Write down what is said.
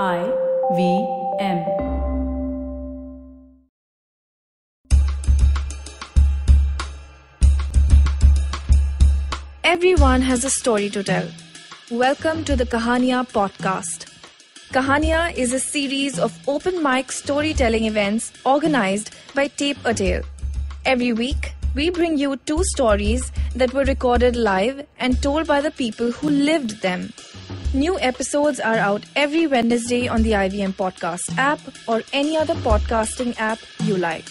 I V M. Everyone has a story to tell. Welcome to the Kahania podcast. Kahania is a series of open mic storytelling events organized by Tape a Tale. Every week, we bring you two stories that were recorded live and told by the people who lived them. New episodes are out every Wednesday on the IVM Podcast app or any other podcasting app you like.